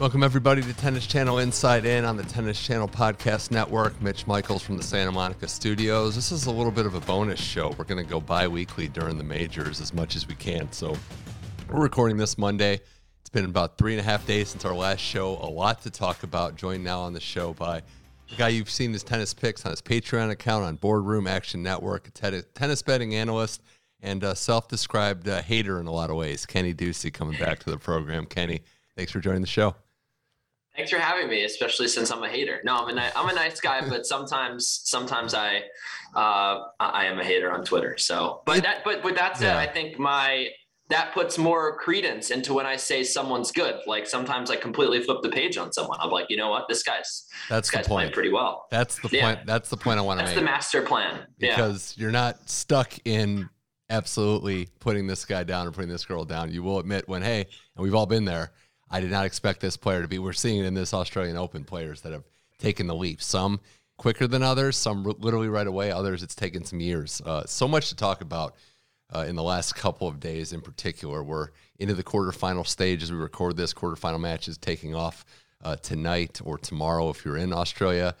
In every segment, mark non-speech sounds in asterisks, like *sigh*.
Welcome, everybody, to Tennis Channel Inside In on the Tennis Channel Podcast Network. Mitch Michaels from the Santa Monica studios. This is a little bit of a bonus show. We're going to go bi weekly during the majors as much as we can. So, we're recording this Monday. It's been about three and a half days since our last show. A lot to talk about. Joined now on the show by the guy you've seen his tennis picks on his Patreon account on Boardroom Action Network, a tennis betting analyst, and a self described uh, hater in a lot of ways. Kenny Ducey coming back to the program. Kenny, thanks for joining the show. Thanks for having me, especially since I'm a hater. No, I'm a ni- I'm a nice guy, *laughs* but sometimes sometimes I uh, I am a hater on Twitter. So, but that but with that said, yeah. I think my that puts more credence into when I say someone's good. Like sometimes I completely flip the page on someone. I'm like, you know what, this guy's that's this guy's the point. playing pretty well. That's the yeah. point. That's the point I want to make. That's the master plan. Because yeah. you're not stuck in absolutely putting this guy down or putting this girl down. You will admit when, hey, and we've all been there I did not expect this player to be. We're seeing it in this Australian Open players that have taken the leap. Some quicker than others, some literally right away. Others, it's taken some years. Uh, so much to talk about uh, in the last couple of days, in particular. We're into the quarterfinal stage as we record this. Quarterfinal match is taking off uh, tonight or tomorrow if you're in Australia.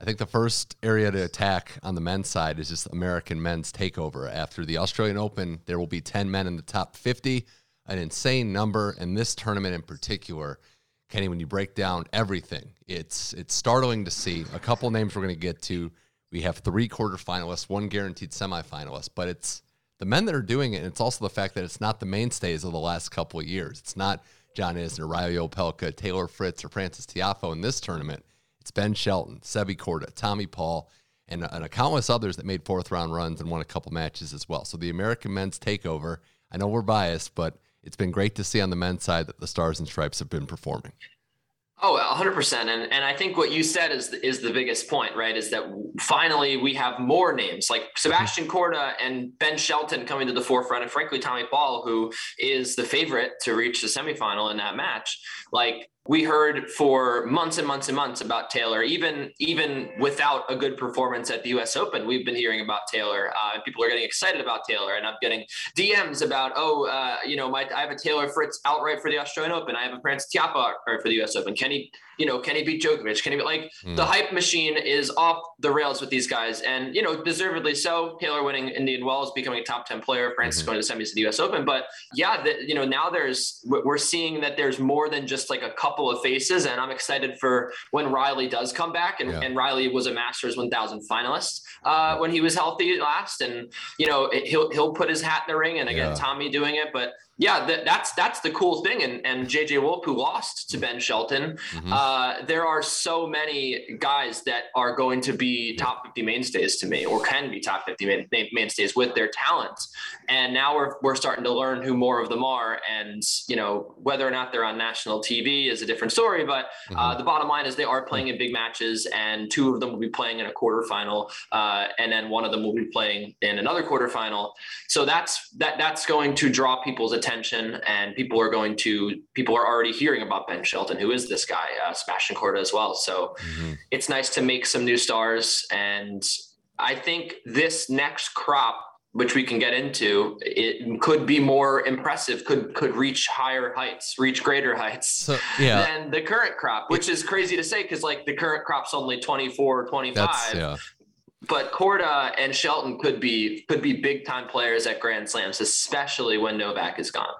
I think the first area to attack on the men's side is just American men's takeover. After the Australian Open, there will be 10 men in the top 50 an insane number. And this tournament in particular, Kenny, when you break down everything, it's it's startling to see a couple names we're going to get to. We have three quarterfinalists, one guaranteed semifinalist, but it's the men that are doing it. And it's also the fact that it's not the mainstays of the last couple of years. It's not John Isner, Reilly Opelka, Taylor Fritz, or Frances Tiafoe in this tournament. It's Ben Shelton, Sebi Korda, Tommy Paul, and, and countless others that made fourth round runs and won a couple matches as well. So the American men's takeover. I know we're biased, but it's been great to see on the men's side that the Stars and Stripes have been performing. Oh, 100%. And and I think what you said is is the biggest point, right? Is that finally we have more names like mm-hmm. Sebastian Korda and Ben Shelton coming to the forefront and frankly Tommy Paul who is the favorite to reach the semifinal in that match. Like we heard for months and months and months about Taylor. Even even without a good performance at the U.S. Open, we've been hearing about Taylor. Uh, people are getting excited about Taylor, and I'm getting DMs about, oh, uh, you know, my I have a Taylor Fritz outright for the Australian Open. I have a Frances Tiafoe for the U.S. Open. Can he you know, can he beat Djokovic? Can he be like mm. the hype machine is off the rails with these guys, and you know, deservedly so. Taylor winning Indian Wells, becoming a top ten player. Frances mm-hmm. going to the semis of the U.S. Open, but yeah, the, you know, now there's we're seeing that there's more than just like a couple of faces, and I'm excited for when Reilly does come back, and, yeah. and Reilly was a Masters 1000 finalist uh, when he was healthy last, and you know, he'll he'll put his hat in the ring, and again, yeah. Tommy doing it, but yeah, th- that's that's the cool thing. And and JJ Wolf, who lost to Ben Shelton, mm-hmm. uh, there are so many guys that are going to be top 50 mainstays to me, or can be top 50 main, mainstays with their talent. And now we're we're starting to learn who more of them are, and you know whether or not they're on national TV is a different story. But uh, mm-hmm. the bottom line is they are playing in big matches, and two of them will be playing in a quarterfinal, uh, and then one of them will be playing in another quarterfinal. So that's that that's going to draw people's attention attention and people are going to people are already hearing about ben shelton who is this guy uh, sebastian korda as well so mm-hmm. it's nice to make some new stars and i think this next crop which we can get into it could be more impressive could could reach higher heights reach greater heights so, yeah. than the current crop which is crazy to say because like the current crop's only 24 25 yeah but Korda and Shelton could be could be big time players at Grand Slams, especially when Novak is gone.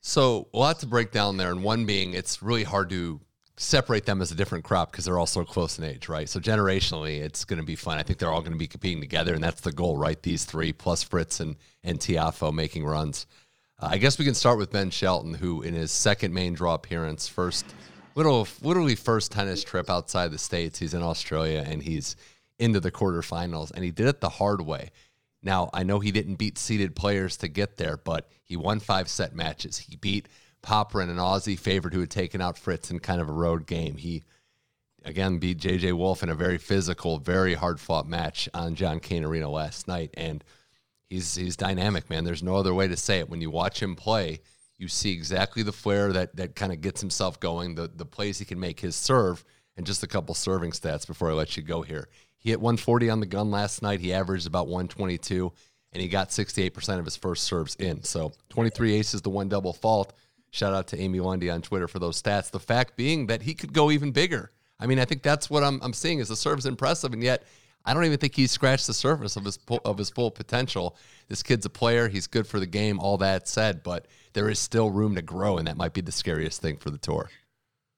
So a lot to break down there, and one being it's really hard to separate them as a different crop because they're all so close in age, right? So generationally, it's going to be fun. I think they're all going to be competing together, and that's the goal, right? These three plus Fritz and and Tiafoe making runs. Uh, I guess we can start with Ben Shelton, who in his second main draw appearance, first little literally first tennis trip outside the states, he's in Australia and he's into the quarterfinals, and he did it the hard way. Now, I know he didn't beat seeded players to get there, but he won five set matches. He beat Popyrin, an Aussie favorite who had taken out Fritz in kind of a road game. He again beat JJ Wolf in a very physical, very hard fought match on John Cain Arena last night. And he's he's dynamic, man. There's no other way to say it. When you watch him play, you see exactly the flair that that kind of gets himself going, the the plays he can make, his serve, and just a couple serving stats before I let you go here. He hit 140 on the gun last night. He averaged about 122, and he got 68% of his first serves in. So 23 aces the one double fault. Shout out to Amy Lundy on Twitter for those stats. The fact being that he could go even bigger. I mean, I think that's what I'm, I'm seeing is the serve's impressive, and yet I don't even think he's scratched the surface of his of his full potential. This kid's a player; he's good for the game. All that said, but there is still room to grow, and that might be the scariest thing for the tour.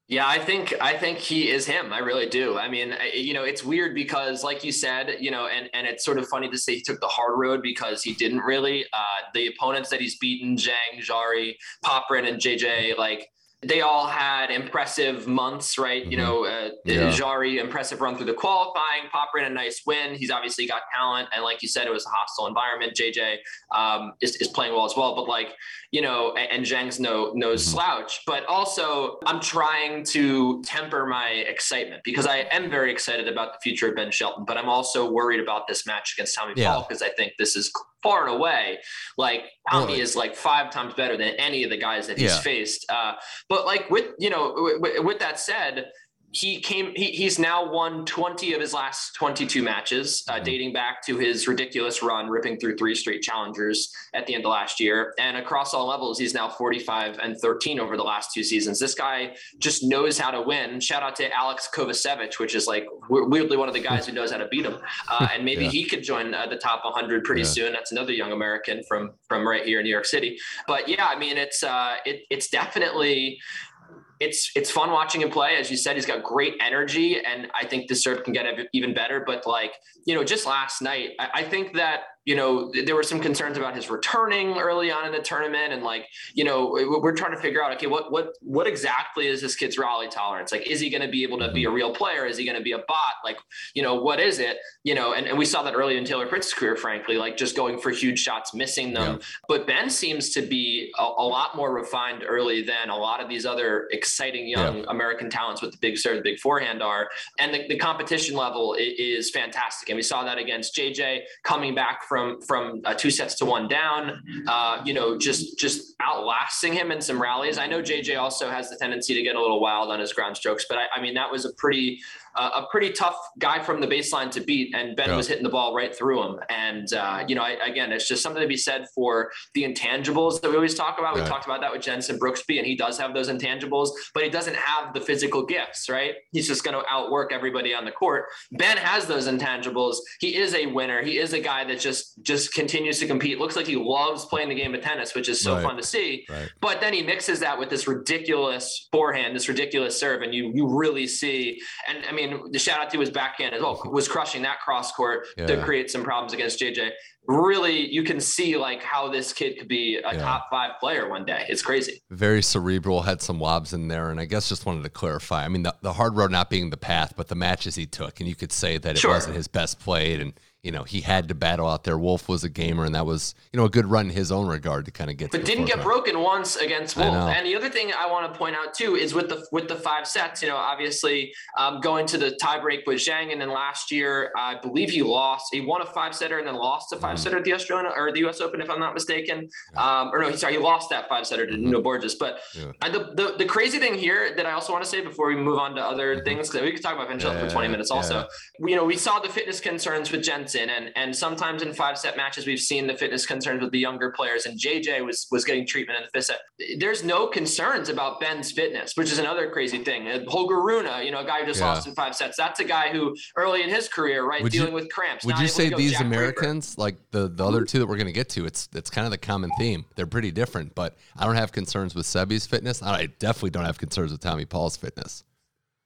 Yeah, I think I think he is him. I really do. I mean, you know, it's weird because, like you said, you know, and and it's sort of funny to say he took the hard road because he didn't really. Uh, the opponents that he's beaten, Zhang, Jarry, Popyrin, and JJ, like they all had impressive months, right? Mm-hmm. You know, uh, yeah. Jarry, impressive run through the qualifying, Popyrin, a nice win. He's obviously got talent. And like you said, it was a hostile environment. JJ um, is, is playing well as well. But like, you know, and, and Zhang's no, no mm-hmm. slouch. But also, I'm trying to temper my excitement because I am very excited about the future of Ben Shelton. But I'm also worried about this match against Tommy yeah. Paul because I think this is far and away, like Tommy is like five times better than any of the guys that he's yeah. faced. Uh, but like with you know, with, with that said, he came he, he's now won 20 of his last 22 matches uh, mm-hmm. dating back to his ridiculous run ripping through three straight challengers at the end of last year and across all levels he's now 45 and 13 over the last two seasons this guy just knows how to win shout out to alex kovacevic which is like weirdly one of the guys who knows how to beat him uh, *laughs* and maybe yeah. he could join uh, the top 100 pretty yeah. soon that's another young american from from right here in new york city but yeah i mean it's uh it, it's definitely it's it's fun watching him play. As you said, he's got great energy, and I think the serve can get even better. But like you know, just last night, I, I think that you know, there were some concerns about his returning early on in the tournament, and like, you know, we're trying to figure out, okay, what what what exactly is this kid's rally tolerance? Like, is he going to be able to be a real player? Is he going to be a bot? Like, you know, what is it? You know, and, and we saw that early in Taylor Fritz's career, frankly, like just going for huge shots, missing them. Yeah. But Ben seems to be a, a, lot more refined early than a lot of these other exciting young yeah. American talents with the big serve, the big forehand are, and the, the competition level is, is fantastic. And we saw that against JJ coming back from from uh, two sets to one down. Uh, you know, just just outlasting him in some rallies. I know JJ also has the tendency to get a little wild on his ground strokes, but I, I mean that was a pretty a pretty tough guy from the baseline to beat, and Ben yeah. was hitting the ball right through him. And uh, you know, I, again, it's just something to be said for the intangibles that we always talk about. Right. We talked about that with Jenson Brooksby, and he does have those intangibles, but he doesn't have the physical gifts. Right? He's just going to outwork everybody on the court. Ben has those intangibles. He is a winner. He is a guy that just just continues to compete. Looks like he loves playing the game of tennis, which is so right. fun to see. Right. But then he mixes that with this ridiculous forehand, this ridiculous serve, and you you really see. And I mean mean, the shout out to his backhand as well was crushing that cross court yeah. to create some problems against JJ. Really, you can see like how this kid could be a yeah. top five player one day. It's crazy. Very cerebral, had some lobs in there, and I guess just wanted to clarify. I mean, the, the hard road not being the path, but the matches he took, and you could say that it sure. wasn't his best played, and you know, he had to battle out there. Wolf was a gamer, and that was, you know, a good run in his own regard to kind of get. But didn't get broken once against Wolf. And the other thing I want to point out too is with the with the five sets. You know, obviously um, going to the tiebreak with Zhang, and then last year I believe he lost. He won a five setter and then lost a five setter at the Australian or the U.S. Open, if I'm not mistaken. Yeah. Um, or no, sorry, he lost that five setter to mm-hmm. Nuno Borges. But yeah. I, the, the the crazy thing here that I also want to say before we move on to other mm-hmm. things, because we could talk about Vincenzo yeah, for 20 minutes also. You know, we saw the fitness concerns with Jenson, and and sometimes in five set matches we've seen the fitness concerns with the younger players, and JJ was was getting treatment in the fifth set. There's no concerns about Ben's fitness, which is another crazy thing. Uh, Holger Rune, you know, a guy who just yeah. lost in five sets. That's a guy who early in his career, right, would dealing you, with cramps. Would you say these Americans, Draper. like the the other two that we're going to get to, it's it's kind of the common theme. They're pretty different, but I don't have concerns with Sebi's fitness. I definitely don't have concerns with Tommy Paul's fitness.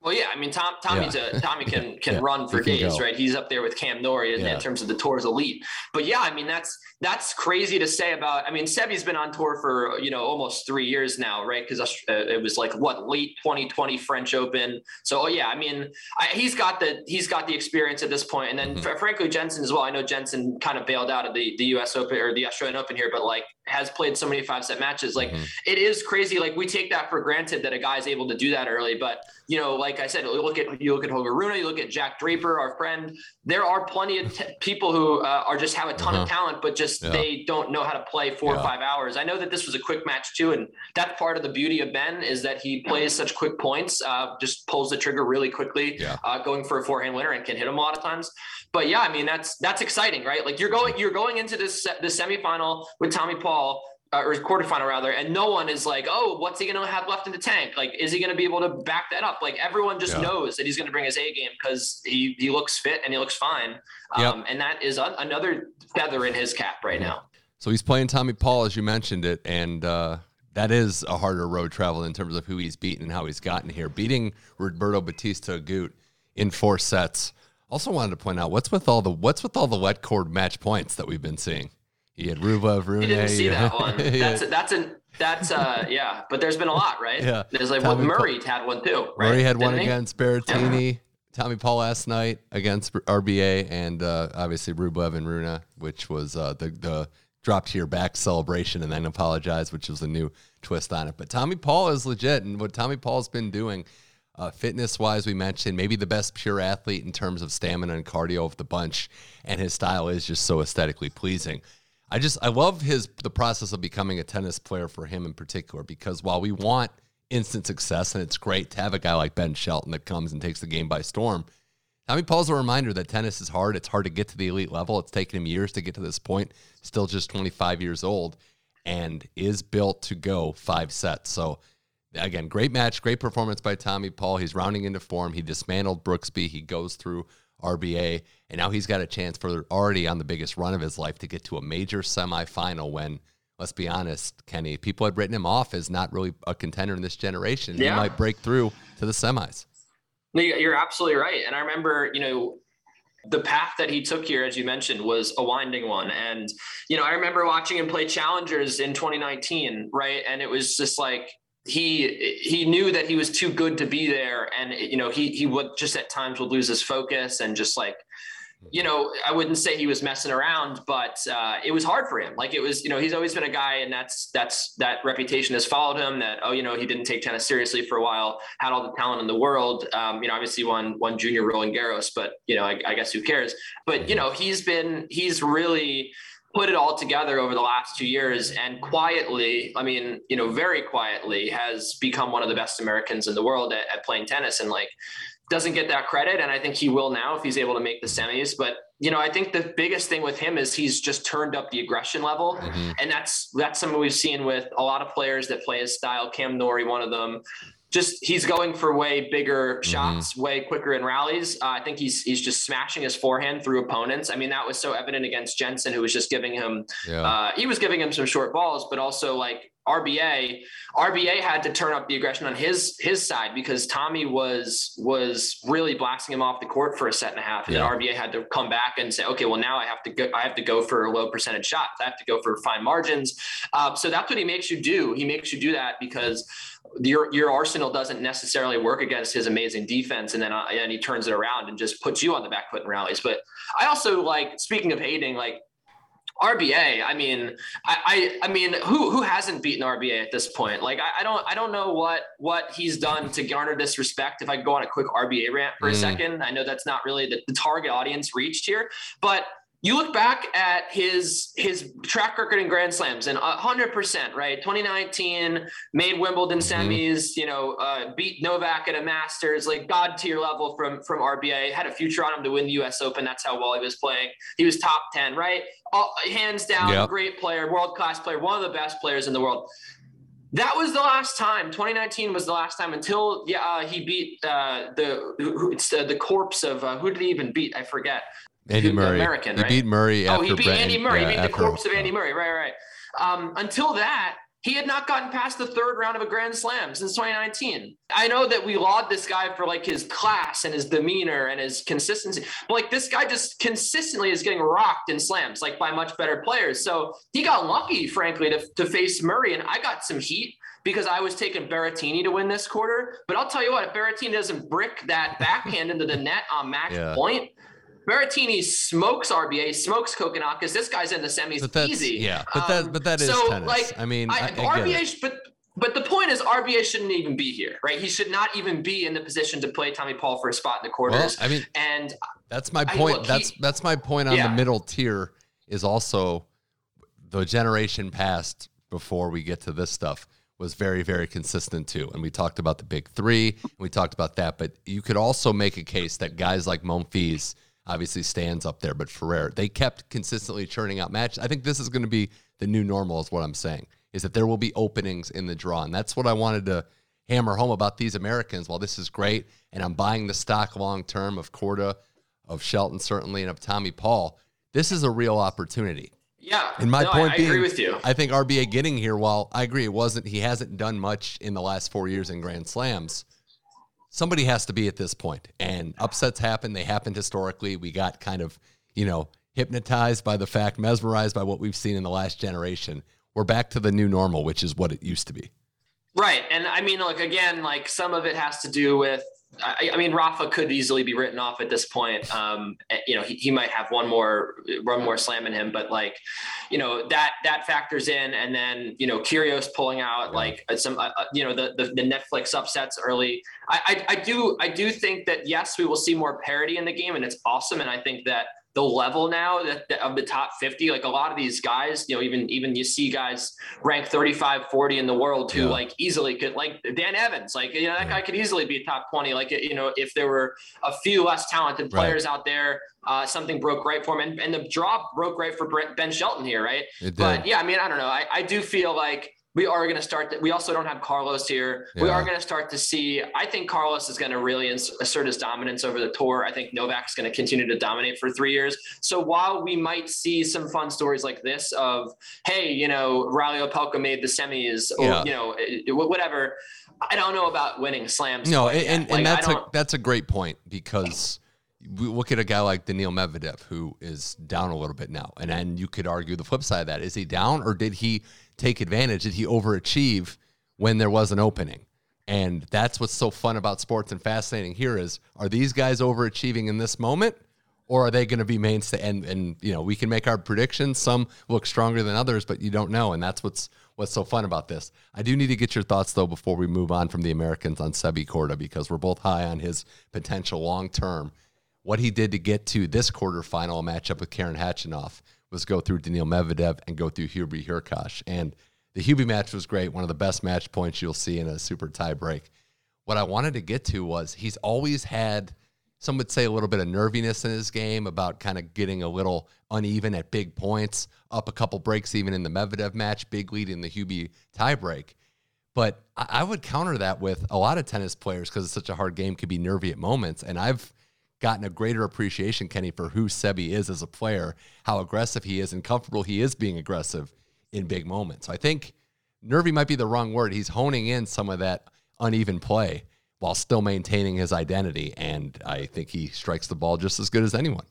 Well, yeah, I mean, Tom, Tommy's yeah. a Tommy can *laughs* can yeah, run for days, go. right? He's up there with Cam Norrie in, yeah. in, terms of the tour's elite. But yeah, I mean, that's that's crazy to say about. I mean, Sebi's been on tour for you know almost three years now, right? Because uh, it was like what late 2020 French Open. So oh, yeah, I mean, I, he's got the he's got the experience at this point, and then mm-hmm. frankly, Jenson as well. I know Jenson kind of bailed out of the the U.S. Open or the Australian Open here, but like has played so many five set matches. Like mm-hmm. it is crazy. Like we take that for granted that a guy's able to do that early, but you know, like I said, look at you look at Holger Rune, you look at Jack Draper, our friend. There are plenty of t- people who uh, are just have a ton uh-huh. of talent, but just yeah. they don't know how to play four yeah. or five hours. I know that this was a quick match too, and that's part of the beauty of Ben is that he plays such quick points, uh, just pulls the trigger really quickly, yeah. uh, going for a forehand winner and can hit him a lot of times. But yeah, I mean that's that's exciting, right? Like you're going you're going into this the semifinal with Tommy Paul uh, or quarterfinal rather, and no one is like, oh, what's he going to have left in the tank? Like, is he going to be able to back that up? Like, everyone just yeah. knows that he's going to bring his A game because he he looks fit and he looks fine. Um, yep. And that is a, another feather in his cap right now. So he's playing Tommy Paul, as you mentioned it, and uh, that is a harder road travel in terms of who he's beaten and how he's gotten here. Beating Roberto Bautista Agut in four sets. Also wanted to point out what's with all the what's with all the net cord match points that we've been seeing. He had Rublev, Rune. I didn't see that one. *laughs* That's a, that's an that's uh yeah, but there's been a lot, right? Yeah. There's like Tommy well, Murray had one too. Right? Murray had Didn't one he? against Berrettini. Yeah. Tommy Paul last night against RBA, and uh, obviously Rublev and Rune, which was uh, the the drop to your back celebration and then apologize, which was a new twist on it. But Tommy Paul is legit, and what Tommy Paul's been doing. Uh, fitness wise, we mentioned maybe the best pure athlete in terms of stamina and cardio of the bunch, and his style is just so aesthetically pleasing. I just I love his the process of becoming a tennis player for him in particular because while we want instant success and it's great to have a guy like Ben Shelton that comes and takes the game by storm. Tommy Paul's a reminder that tennis is hard. It's hard to get to the elite level. It's taken him years to get to this point. Still just 25 years old and is built to go five sets. So again, great match, great performance by Tommy Paul. He's rounding into form. He dismantled Brooksby. He goes through RBA, and now he's got a chance for already on the biggest run of his life to get to a major semifinal when let's be honest, Kenny, people had written him off as not really a contender in this generation. Yeah. He might break through to the semis. You're absolutely right. And I remember, you know, the path that he took here, as you mentioned, was a winding one. And, you know, I remember watching him play challengers in 2019, right? And it was just like, he he knew that he was too good to be there. And you know he he would just at times would lose his focus and just like you know i wouldn't say he was messing around but uh, it was hard for him. Like it was you know he's always been a guy and that's that's that reputation has followed him that oh you know he didn't take tennis seriously for a while had all the talent in the world. Um, you know obviously won one junior roland garros but you know I, I guess who cares? But you know he's been he's really put it all together over the last two years and quietly, I mean, you know, very quietly has become one of the best Americans in the world at, at playing tennis and like doesn't get that credit. And I think he will now if he's able to make the semis. But you know, I think the biggest thing with him is he's just turned up the aggression level, mm-hmm. and that's that's something we've seen with a lot of players that play his style. Cam Norrie, one of them just he's going for way bigger mm-hmm. shots, mm-hmm. way quicker in rallies. Uh, I think he's he's just smashing his forehand through opponents. I mean, that was so evident against Jenson, who was just giving him yeah. uh, he was giving him some short balls, but also like RBA, RBA had to turn up the aggression on his his side because Tommy was was really blasting him off the court for a set and a half, and yeah. then RBA had to come back and say, okay, well now I have to go, I have to go for a low percentage shots, I have to go for fine margins. Uh, so that's what he makes you do. He makes you do that because your your arsenal doesn't necessarily work against his amazing defense, and then uh, and he turns it around and just puts you on the back foot in rallies. But I also like speaking of hating, like RBA, I mean, I, I, I, mean, who who hasn't beaten RBA at this point? Like, I, I, don't I don't know what what he's done to garner this respect. If I go on a quick RBA rant for mm. a second, I know that's not really the, the target audience reached here, but you look back at his his track record in Grand Slams and hundred percent right. 2019 made Wimbledon mm-hmm. semis. You know, uh, beat Novak at a Masters, like god tier level from from RBA. Had a future on him to win the U.S. Open. That's how well he was playing. He was top ten, right? All, hands down, yep. great player, world class player, one of the best players in the world. That was the last time. 2019 was the last time until yeah uh, he beat uh, the it's uh, the corpse of uh, who did he even beat? I forget. Andy Murray. American, right? He beat Murray. oh, he beat Andy Murray. Yeah, he beat the corpse of Andy Murray. Right, right. Um, until that, he had not gotten past the third round of a Grand Slam since 2019. I know that we laud this guy for like his class and his demeanor and his consistency, but like this guy just consistently is getting rocked in slams, like by much better players. So he got lucky, frankly, to, to face Murray. And I got some heat because I was taking Berrettini to win this quarter. But I'll tell you what, if Berrettini doesn't brick that backhand into the net on match yeah. point, Berrettini smokes RBA, smokes Kokkinakis. This guy's in the semis but that's, easy. Yeah, but that but that is um, so tennis. like I mean I, I, RBA, but but the point is RBA shouldn't even be here, right? He should not even be in the position to play Tommy Paul for a spot in the quarters. Well, I mean, and that's my point. I, look, that's he, that's my point on yeah. the middle tier is also the generation past before we get to this stuff was very, very consistent too. And we talked about the big three, and we talked about that. But you could also make a case that guys like Monfils obviously stands up there, but Ferrer, they kept consistently churning out matches. I think this is going to be the new normal, is what I'm saying, is that there will be openings in the draw. And that's what I wanted to hammer home about these Americans. While this is great, and I'm buying the stock long term of Korda, of Shelton, certainly, and of Tommy Paul, this is a real opportunity. Yeah. And my no, point I, I being, agree with you. I think RBA getting here, while I agree it wasn't, he hasn't done much in the last four years in Grand Slams. Somebody has to be at this point, and upsets happen. They happened historically. We got kind of, you know, hypnotized by the fact, mesmerized by what we've seen in the last generation. We're back to the new normal, which is what it used to be. Right. And I mean, like, again, like some of it has to do with I, I, mean, Rafa could easily be written off at this point. Um, eh, you know, he, he might have one more, one more slam in him, but like, you know, that, that factors in. And then, you know, Kyrgios pulling out like uh, some, uh, uh, you know, the, the, the, Netflix upsets early. I, I, I do, I do think that yes, we will see more parity in the game and it's awesome. And I think that the level now that, that, of the top 50 like a lot of these guys you know even even you see guys ranked 35 40 in the world who yeah. like easily could like dan evans like you know that yeah. guy could easily be a top 20 like you know if there were a few less talented players right. out there uh, something broke right for him and, and the drop broke right for ben shelton here right but yeah i mean i don't know i, I do feel like we are going to start. To, we also don't have Carlos here. Yeah. We are going to start to see. I think Carlos is going to really assert his dominance over the tour. I think Novak's going to continue to dominate for three years. So while we might see some fun stories like this of, hey, you know, Reilly Opelka made the semis, or yeah. you know, whatever. I don't know about winning slams. No, and, and, like, and that's a that's a great point because we look at a guy like Daniil Medvedev who is down a little bit now, and then you could argue the flip side of that: is he down or did he take advantage? Did he overachieve when there was an opening? And that's what's so fun about sports and fascinating here is are these guys overachieving in this moment or are they going to be mainstay and and you know we can make our predictions some look stronger than others but you don't know and that's what's what's so fun about this i do need to get your thoughts though before we move on from the americans on sebi korda because we're both high on his potential long term what he did to get to this quarterfinal matchup with karen khachanov was go through Daniil Medvedev and go through Hubie Hurkacz. And the Hubie match was great, one of the best match points you'll see in a super tie break. What I wanted to get to was he's always had, some would say, a little bit of nerviness in his game about kind of getting a little uneven at big points, up a couple breaks even in the Medvedev match, big lead in the Hubie tie break. But I would counter that with a lot of tennis players because it's such a hard game, could be nervy at moments. And I've gotten a greater appreciation, Kenny, for who Sebi is as a player, how aggressive he is, and comfortable he is being aggressive in big moments. So I think nervy might be the wrong word. He's honing in some of that uneven play while still maintaining his identity. And I think he strikes the ball just as good as anyone.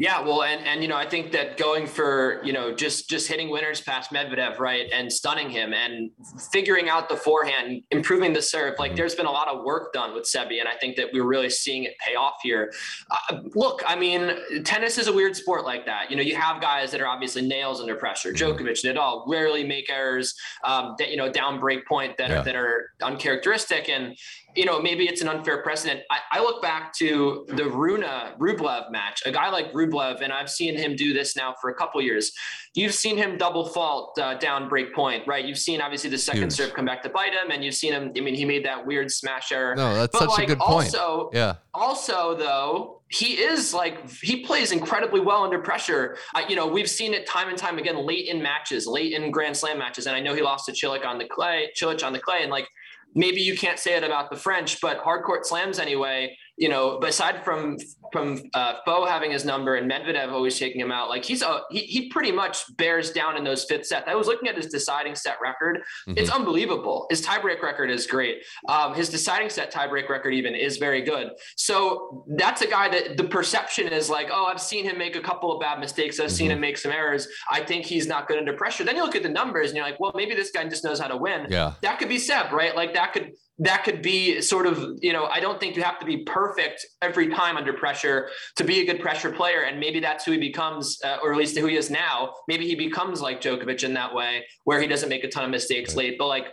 Yeah, well, and and you know, I think that going for you know just just hitting winners past Medvedev, right, and stunning him, and figuring out the forehand, improving the serve. Like, there's been a lot of work done with Sebi, and I think that we're really seeing it pay off here. Uh, look, I mean, tennis is a weird sport like that. You know, you have guys that are obviously nails under pressure. Mm-hmm. Djokovic, Nadal rarely make errors um, that you know down break point that yeah. are that are uncharacteristic, and you know, maybe it's an unfair precedent. I, I, look back to the Rune Rublev match, a guy like Rublev, and I've seen him do this now for a couple years. You've seen him double fault uh, down break point, right? You've seen obviously the second Huge. serve come back to bite him, and you've seen him. I mean, he made that weird smash error. No, that's but such like, a good point. Also, yeah. Also, though, he is like he plays incredibly well under pressure. Uh, you know, we've seen it time and time again, late in matches, late in Grand Slam matches, and I know he lost to Cilic on the clay, Cilic on the clay, and like maybe you can't say it about the French, but hard court slams anyway. You know, aside from from uh, Bo having his number and Medvedev always taking him out, like he's a he, he pretty much bears down in those fifth sets. I was looking at his deciding set record; mm-hmm. it's unbelievable. His tiebreak record is great. Um, his deciding set tiebreak record even is very good. So that's a guy that the perception is like, oh, I've seen him make a couple of bad mistakes. I've mm-hmm. seen him make some errors. I think he's not good under pressure. Then you look at the numbers and you're like, well, maybe this guy just knows how to win. Yeah, that could be Seb, right? Like that could that could be sort of, you know, I don't think you have to be perfect every time under pressure to be a good pressure player. And maybe that's who he becomes, uh, or at least who he is now. Maybe he becomes like Djokovic in that way, where he doesn't make a ton of mistakes late. But like,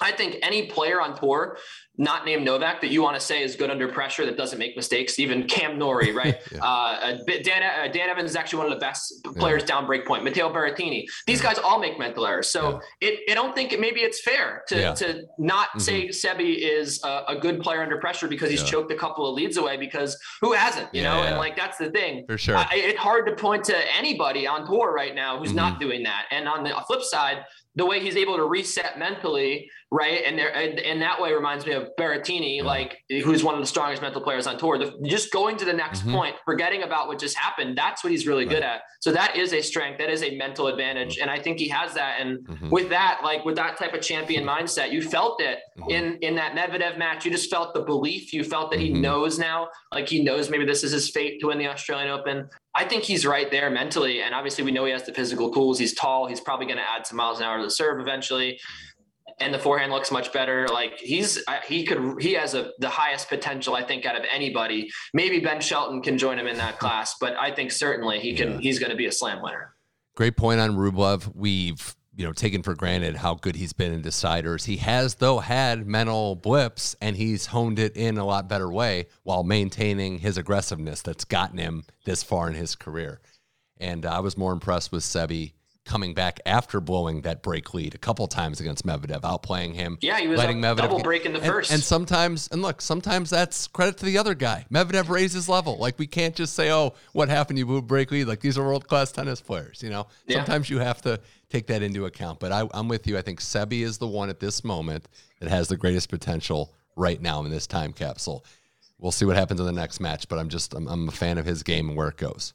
I think any player on tour not named Novak that you want to say is good under pressure that doesn't make mistakes. Even Cam Norrie, *laughs* right? yeah. uh, Dan, uh, Dan Evans is actually one of the best players yeah. down break point. Matteo Berrettini. These yeah. guys all make mental errors. So it, I don't think it, maybe it's fair to, to not mm-hmm. say Sebi is a, a, good player under pressure because he's choked a couple of leads away because who hasn't, you know? And like, that's the thing. For sure. I, it's hard to point to anybody on tour right now who's mm-hmm. not doing that. And on the flip side, the way he's able to reset mentally, right? And there, and, and that way reminds me of Berrettini, yeah. like who's one of the strongest mental players on tour. The, just going to the next mm-hmm. point, forgetting about what just happened. That's what he's really right. good at. So that is a strength. That is a mental advantage, mm-hmm. and I think he has that. And mm-hmm. with that, like with that type of champion mindset, you felt it mm-hmm. in in that Medvedev match. You just felt the belief. You felt that he mm-hmm. knows now, like he knows maybe this is his fate to win the Australian Open. I think he's right there mentally. And obviously, we know he has the physical tools. He's tall. He's probably going to add some miles an hour to the serve eventually. And the forehand looks much better. Like he's he could he has a the highest potential I think out of anybody. Maybe Ben Shelton can join him in that class, but I think certainly he can. Yeah. He's going to be a slam winner. Great point on Rublev. We've you know taken for granted how good he's been in deciders. He has though had mental blips and he's honed it in a lot better way while maintaining his aggressiveness that's gotten him this far in his career. And uh, I was more impressed with Sebi coming back after blowing that break lead a couple times against Medvedev, outplaying him. Yeah, he was letting Medvedev double break in the and, first. And sometimes, and look, sometimes that's credit to the other guy. Medvedev raised his level. Like we can't just say, "Oh, what happened? You blew break lead." Like these are world class tennis players. You know, yeah. sometimes you have to take that into account. But I, I'm with you. I think Sebi is the one at this moment that has the greatest potential right now in this time capsule. We'll see what happens in the next match, but I'm just I'm, I'm a fan of his game and where it goes.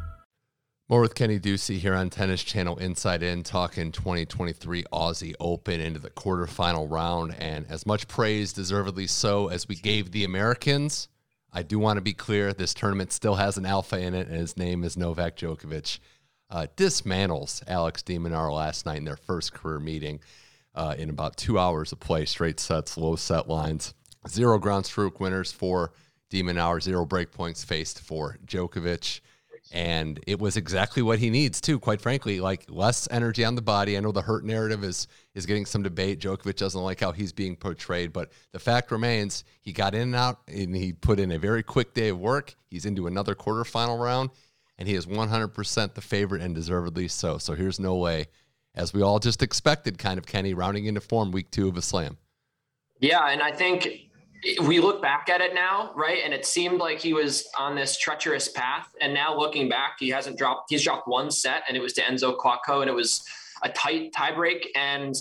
More with Kenny Ducey here on Tennis Channel Inside In, talking 2023 Aussie Open into the quarterfinal round. And as much praise, deservedly so, as we gave the Americans, I do want to be clear this tournament still has an alpha in it, and his name is Novak Djokovic. Uh, dismantles Alex de Minaur last night in their first career meeting uh, in about two hours of play, straight sets, low set lines. Zero ground stroke winners for de Minaur, zero break points faced for Djokovic and it was exactly what he needs too. Quite frankly, like less energy on the body. I know the hurt narrative is is getting some debate. Djokovic doesn't like how he's being portrayed, but the fact remains he got in and out, and he put in a very quick day of work. He's into another quarterfinal round, and he is 100% the favorite and deservedly so. So here's no way, as we all just expected, kind of Kenny rounding into form week two of a slam. Yeah, and I think we look back at it now, right? And it seemed like he was on this treacherous path. And now looking back, he hasn't dropped, he's dropped one set and it was to Enzo Couacaud and it was a tight tiebreak. And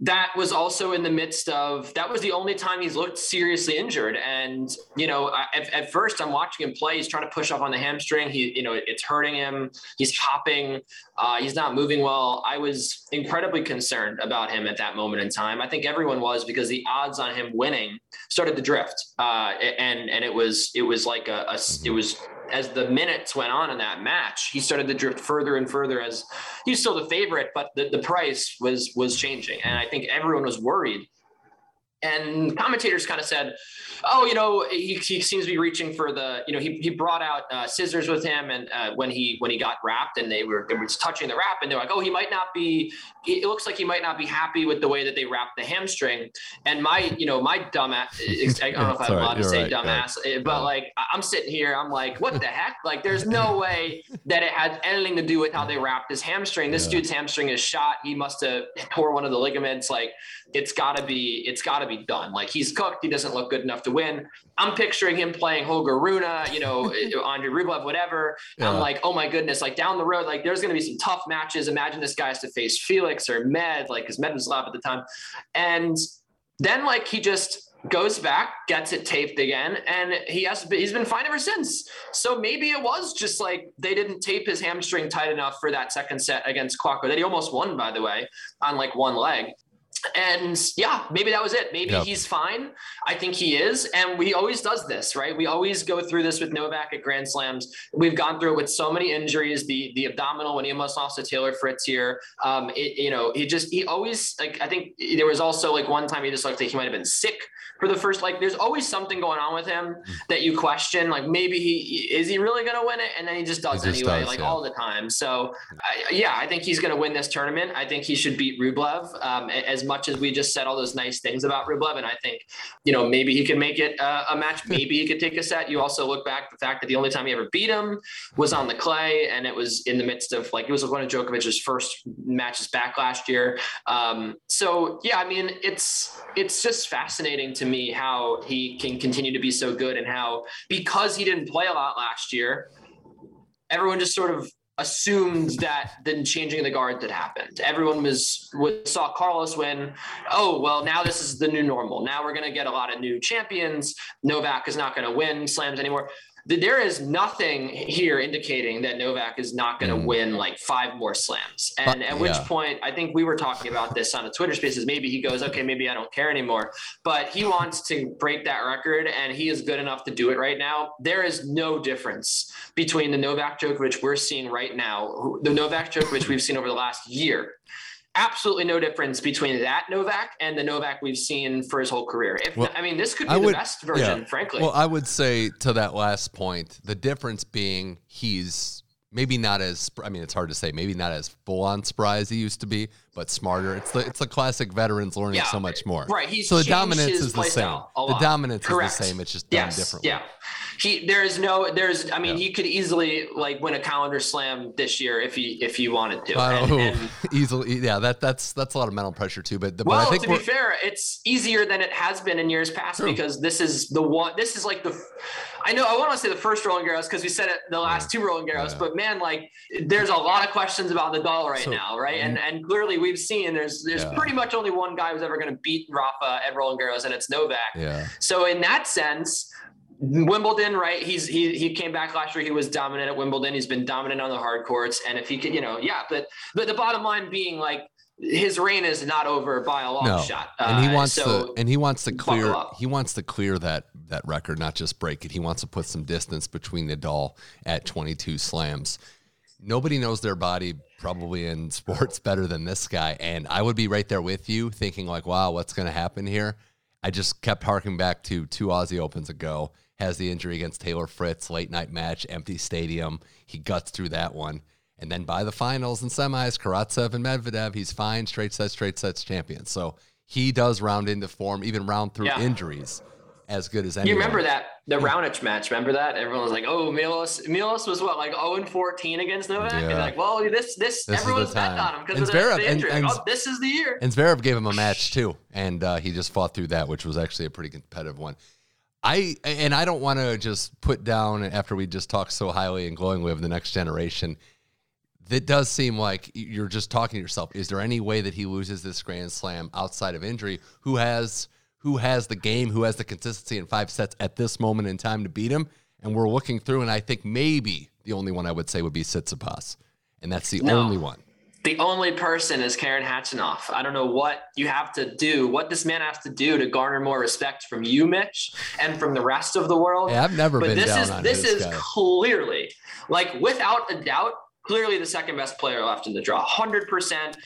that was also in the midst of that was the only time he's looked seriously injured. And you know at, at, first i'm watching him play. He's trying to push up on the hamstring. He you know it's hurting him. He's hopping. Uh, he's not moving well. I was incredibly concerned about him at that moment in time. I think everyone was because the odds on him winning started to drift. Uh, and and it was it was like a, a it was as the minutes went on in that match, he started to drift further and further as he's still the favorite, but the, the price was was changing. And I think everyone was worried and commentators kind of said, "Oh, you know, he, he seems to be reaching for the, you know, he, he brought out uh, scissors with him, and uh, when he when he got wrapped, and they were they were touching the wrap, and they're like, oh, he might not be. It looks like he might not be happy with the way that they wrapped the hamstring. And my, you know, my dumb ass, I don't know if I'm allowed to say right, dumbass, right. but like I'm sitting here, I'm like, what the heck? Like, there's no *laughs* way that it had anything to do with how they wrapped his hamstring. This yeah. dude's hamstring is shot. He must have tore one of the ligaments. Like, it's got to be, it's got to be done. Like he's cooked. He doesn't look good enough to win. I'm picturing him playing Holger Rune, you know, *laughs* eh, Andre Rublev, whatever. Yeah. I'm like, oh my goodness, like down the road, like there's going to be some tough matches. Imagine this guy has to face Felix or Med, like because Med was alive at the time. And then like he just goes back, gets it taped again, and he has he's been fine ever since. So maybe it was just like they didn't tape his hamstring tight enough for that second set against Couacaud that he almost won, by the way, on like one leg and yeah, maybe that was it. Maybe yep. he's fine. I think he is. And we always does this, right? We always go through this with Novak at Grand Slams. We've gone through it with so many injuries, the the abdominal when he almost lost to Taylor Fritz here. Um, it, you know, he just he always like I think there was also like one time he just looked like he might have been sick for the first like there's always something going on with him mm. that you question like maybe he is he really going to win it and then he just does he just anyway does, like yeah. all the time so I, yeah i think he's going to win this tournament i think he should beat rublev um, as much as we just said all those nice things about rublev and i think you know maybe he can make it uh, a match. Maybe he could take a set. You also look back the fact that the only time he ever beat him was on the clay and it was in the midst of like it was one of Djokovic's first matches back last year. Um, so yeah i mean it's it's just fascinating to me how he can continue to be so good and how because he didn't play a lot last year, everyone just sort of assumed that the changing of the guard that happened. Everyone was, was saw Carlos win. Oh well, now this is the new normal. Now we're going to get a lot of new champions. Novak is not going to win slams anymore there is nothing here indicating that Novak is not going to mm. win like five more slams. And at which point, I think we were talking about this on the Twitter spaces. Maybe he goes, okay, maybe I don't care anymore. But he wants to break that record, and he is good enough to do it right now. There is no difference between the Novak Djokovic we're seeing right now, the Novak Djokovic we've seen over the last year absolutely no difference between that Novak and the Novak we've seen for his whole career. If well, I mean, this could be would, the best version, yeah. frankly. Well, I would say to that last point, the difference being he's maybe not as I mean, it's hard to say, maybe not as full on spry as he used to be, but smarter. It's the it's the classic veterans learning yeah, so much more. Right. He's so the dominance is the same. The dominance Correct. is the same. It's just done yes. differently. Yeah he there's no there's I mean yeah. he could easily like win a calendar slam this year if he if he wanted to. And, and, *laughs* easily, yeah. That that's that's a lot of mental pressure too. But, but well, I think to be fair, it's easier than it has been in years past True. because this is the one. This is like the. I know I want to say the first Roland Garros because we said it the last yeah. two Roland Garros, but man, like there's a lot of questions about Nadal right so, now, right? And and clearly we've seen there's there's pretty much only one guy who's ever going to beat Rafa at Roland Garros, and it's Novak. Yeah. So in that sense Wimbledon, right? He's he he came back last year. He was dominant at Wimbledon. He's been dominant on the hard courts. And if he could, you know, yeah. But but the bottom line being like his reign is not over by a long no. shot. Uh, and he uh, wants so to and he wants to clear he wants to clear that that record, not just break it. He wants to put some distance between Nadal at 22 slams. Nobody knows their body probably in *laughs* sports better than this guy. And I would be right there with you thinking like, wow, what's going to happen here? I just kept harking back to two Aussie Opens ago has the injury against Taylor Fritz, late night match, empty stadium. He guts through that one. And then by the finals and semis, Karatsev and Medvedev, he's fine, straight sets, straight sets champion. So he does round into form, even round through yeah. injuries, as good as anyone. You remember that the Raonic match? Remember that? Everyone was like, "Oh, Milos, Milos was what like 0 and 14 against Novak." Yeah. And like, well, this this, this everyone's bet on him because of the, the injury. And, and, oh, this is the year. And Zverev gave him a match too, and uh, he just fought through that, which was actually a pretty competitive one. I and I don't want to just put down after we just talked so highly and glowingly of the next generation. That does seem like you're just talking to yourself. Is there any way that he loses this Grand Slam outside of injury? Who has who has the game? Who has the consistency in five sets at this moment in time to beat him? And we're looking through, and I think maybe the only one I would say would be Tsitsipas, and that's the no. only one the only person is Karen Khachanov. I don't know what you have to do, what this man has to do to garner more respect from you, Mitch, and from the rest of the world. Yeah, I've never but been this down is on this is guy. clearly, like without a doubt, clearly the second best player left in the draw. Hundred percent.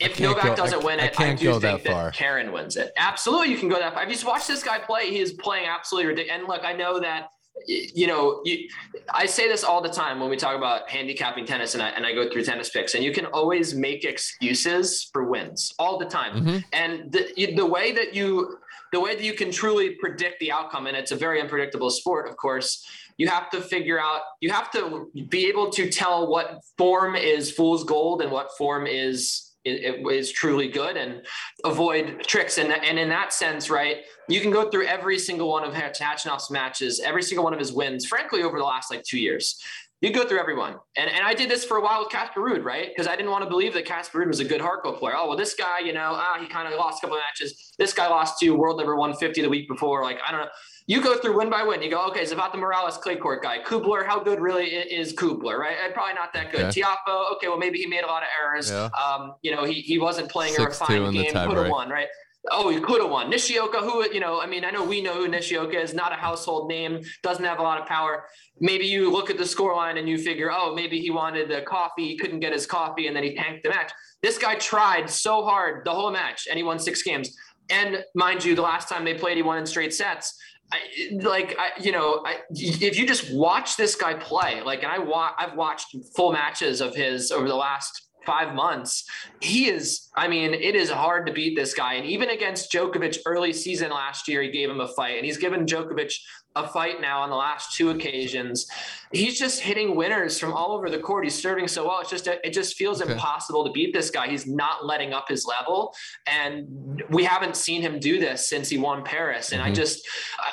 If Novak go- doesn't I- win it, I, can't do go think that far. Karen wins it. Absolutely, you can go that far. If you just watch this guy play, he is playing absolutely ridiculous. And look, I know that you know, you, I say this all the time when we talk about handicapping tennis, and I and I go through tennis picks, and you can always make excuses for wins all the time. Mhm. And the the way that you the way that you can truly predict the outcome, and it's a very unpredictable sport, of course. You have to figure out. You have to be able to tell what form is fool's gold and what form is is, is truly good, and avoid tricks. And and in that sense, right, you can go through every single one of Khachanov's matches, every single one of his wins, frankly, over the last like two years. You go through everyone. And, and I did this for a while with Ruud, right? Because I didn't want to believe that Ruud was a good hard court player. Oh, well, this guy, you know, ah, he kind of lost a couple of matches. This guy lost to world number 150 the week before. Like, I don't know. You go through win by win. You go, okay, Zapata Miralles, clay court guy. Kubler, how good really is Kubler, right? Uh, Probably not that good. Okay. Tiafoe, okay, well, maybe he made a lot of errors. Yeah. Um, you know, he, he wasn't playing a 6-2 refined game, could have break. won, right? Oh, he could have won. Nishioka, who, you know, I mean, I know we know who Nishioka is, not a household name, doesn't have a lot of power. Maybe you look at the scoreline and you figure, oh, maybe he wanted the coffee, he couldn't get his coffee, and then he tanked the match. This guy tried so hard the whole match, and he won six games. And mind you, the last time they played, he won in straight sets. I, like I, you know, I, if you just watch this guy play, like, and I wa- I've watched full matches of his over the last five months. He is, I mean, it is hard to beat this guy. And even against Djokovic early season last year, he gave him a fight, and he's given Djokovic a fight now on the last two occasions. He's just hitting winners from all over the court. He's serving so well. It's just it just feels Okay. impossible to beat this guy. He's not letting up his level, and we haven't seen him do this since he won Paris. And I Mhm. just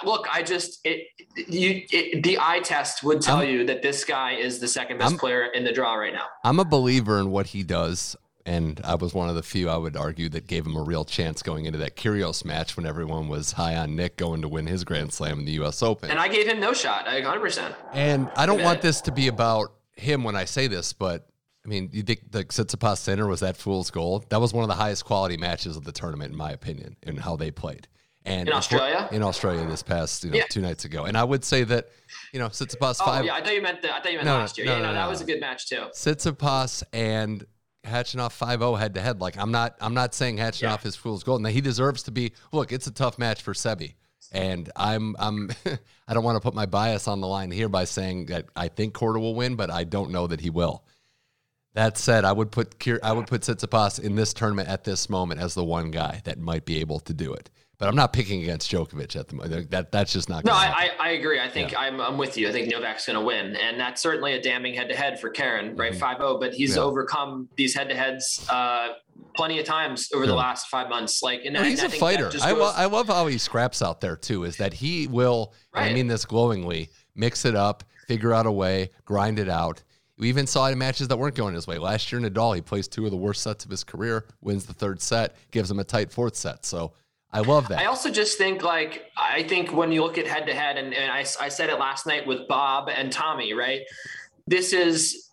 look, I just it you it, the eye test would tell I'm- you that this guy is the second best I'm- player in the draw right now. I'm a believer in what he does. And I was one of the few I would argue that gave him a real chance going into that Kyrgios match when everyone was high on Nick going to win his Grand Slam in the U.S. Open. And I gave him no shot. I 100%. And I don't want this to be about him when I say this, but I mean, you think the Tsitsipas Sinner was that fool's goal? That was one of the highest quality matches of the tournament, in my opinion, and how they played. And In Australia? in Australia this past, you know, Yeah. two nights ago. And I would say that, you know, Tsitsipas Oh, five, yeah. I thought you meant the, I thought you meant No, last year. no, yeah, no, no, that no. was a good match too. Tsitsipas and Khachanov 5-0 head to head. Like I'm not I'm not saying Khachanov Yeah. is fool's gold. Now he deserves to be look, it's a tough match for Sebi. And I'm I'm *laughs* I don't want to put my bias on the line here by saying that I think Korda will win, but I don't know that he will. That said, I would put I would put Tsitsipas in this tournament at this moment as the one guy that might be able to do it. But I'm not picking against Djokovic at the moment. That that's just not. No, I. I, I agree. I think I'm, I'm with you. I think Novak's going to win. And that's certainly a damning head to head for Karen, right? 5 0. But he's Mm-hmm. Yeah. overcome these head to heads uh, plenty of times over the last five months. Like, and I- he's I a think fighter. I, lo- I love how he scraps out there too. Is that he will? and I mean this glowingly. Mix it up, figure out a way, grind it out. We even saw it in matches that weren't going his way. Last year, Nadal he plays two of the worst sets of his career, wins the third set, gives him a tight fourth set. So I love that. I also just think like I think when you look at head to head, and and I, I said it last night with Bob and Tommy, right? This is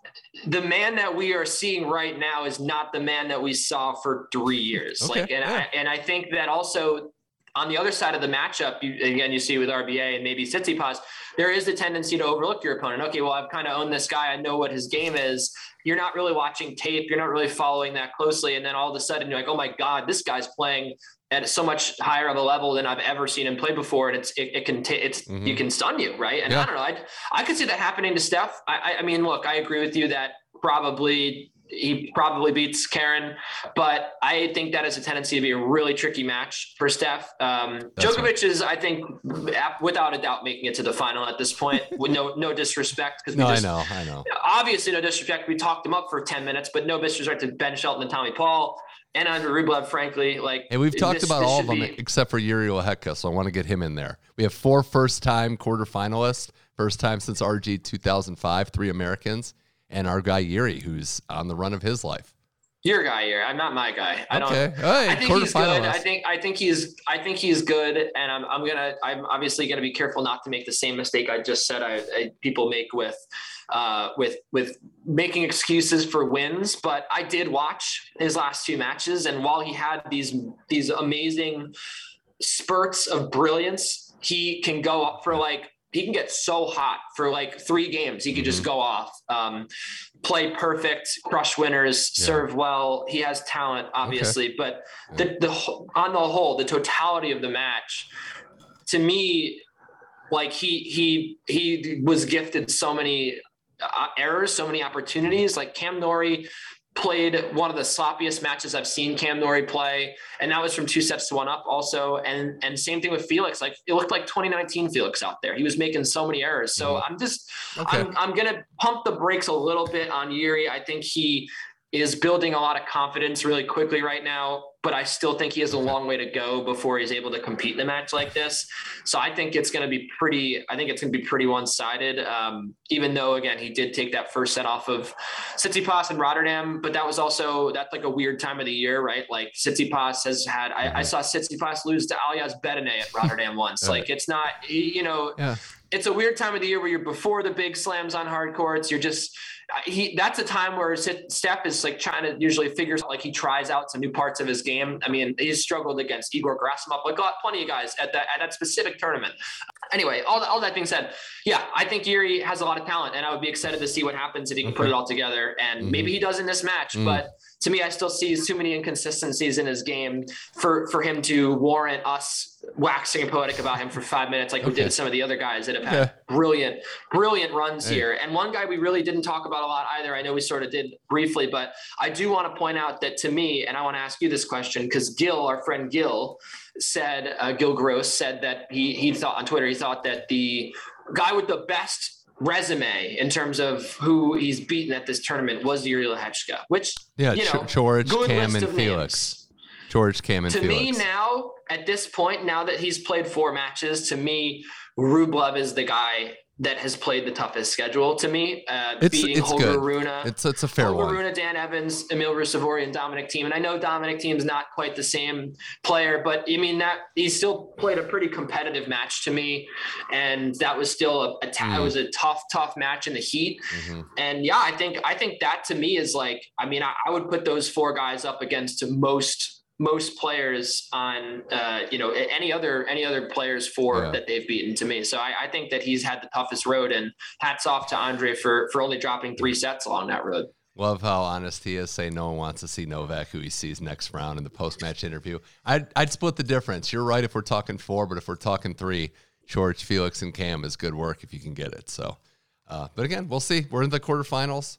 the man that we are seeing right now is not the man that we saw for three years. Okay, like, and yeah. I and I think that also on the other side of the matchup, you, again, you see with RBA and maybe Tsitsipas, there is a tendency to overlook your opponent. Okay, well, I've kind of owned this guy. I know what his game is. You're not really watching tape. You're not really following that closely. And then all of a sudden, you're like, oh my God, this guy's playing at so much higher of a level than I've ever seen him play before. And it's, it, it can, t- it's, Mhm. you can stun you. Right. And Yeah. I don't know. I, I could see that happening to Steph. I, I, mean, look, I agree with you that probably he probably beats Karen, but I think that is a tendency to be a really tricky match for Steph. Um, Djokovic is, I think, without a doubt, making it to the final at this point. *laughs* with no no disrespect, because no, we I know, I know. obviously no disrespect. We talked him up for ten minutes, but no disrespect to Ben Shelton and Tommy Paul and Andrew Rublev. Frankly, like And we've talked this- about this all of them be- except for Yuri Oheka, so I want to get him in there. We have four first-time quarterfinalists, first time since RG 2005, three Americans, and our guy Yuri, who's on the run of his life. Your guy here. I'm not my guy. I don't. Okay, hey, I think he's good. I think I think he's I think he's good, and I'm I'm gonna I'm obviously gonna be careful not to make the same mistake I just said I, I people make with uh with with making excuses for wins. But I did watch his last two matches, and while he had these these amazing spurts of brilliance, he can go up for like he can get so hot for like three games. He could just Mm-hmm. go off, um, play perfect, crush winners, Yeah. serve well. He has talent, obviously, but the the on the whole, the totality of the match, to me, like he he he was gifted so many uh, errors, so many opportunities. Like Cam Norrie played one of the sloppiest matches I've seen Cam Norrie play, and that was from two sets to one up also. And and same thing with Felix. Like it looked like 2019 Felix out there. He was making so many errors. So mm-hmm. I'm just Okay. I'm I'm gonna pump the brakes a little bit on Yuri. I think he is building a lot of confidence really quickly right now, but I still think he has a long way to go before he's able to compete in a match like this. So I think it's going to be pretty. I think it's going to be pretty one-sided. Um, even though again he did take that first set off of Tsitsipas in Rotterdam, but that was also that's like a weird time of the year, right? Like Tsitsipas has had. I, I saw Tsitsipas lose to Aljaz Bedene at Rotterdam *laughs* once. Like it's not. You know, Yeah. it's a weird time of the year where you're before the big slams on hard courts. You're just he. That's a time where Steph is like trying to usually figures out like he tries out some new parts of his game. I mean, he's struggled against Igor Gerasimov, like got plenty of guys at that at that specific tournament. Anyway, all, all that being said, yeah, I think Yuri has a lot of talent, and I would be excited to see what happens if he can put it all together. And mm-hmm. maybe he does in this match, mm. but to me, I still see too many inconsistencies in his game for for him to warrant us waxing poetic about him for five minutes, like we did some of the other guys that have had Okay. brilliant, brilliant runs Hey. here. And one guy we really didn't talk about a lot either. I know we sort of did briefly, but I do want to point out that to me, and I want to ask you this question because Gil, our friend Gil, said uh, Gil Gross said that he he thought on Twitter he thought that the guy with the best resume in terms of who he's beaten at this tournament was Yuri Lehecka, which Yeah, you know, George, Cam, and Felix. names. George, Cam, and Felix To Felix. me now, at this point, now that he's played four matches, to me, Rublev is the guy that has played the toughest schedule. To me, uh, It's- beating it's Holger good. Rune. It's it's a fair Holger one. Rune, Dan Evans, Emil Ruusuvuori, and Dominic Thiem. And I know Dominic Thiem's not quite the same player, but I mean that he still played a pretty competitive match to me, and that was still a, a ta- Mm. it was a tough, tough match in the heat. Mhm. And yeah, I think I think that to me is like, I mean, I, I would put those four guys up against most most players on uh, you know any other any other players for Yeah. that they've beaten to me. So I, I think that he's had the toughest road, and hats off to Andre for for only dropping three sets along that road. Love how honest he is. Saying no one wants to see Novak, who he sees next round in the post match interview. I'd, I'd split the difference. You're right if we're talking four, but if we're talking three, George, Felix, and Cam is good work if you can get it. So, uh, but again, we'll see. We're in the quarterfinals.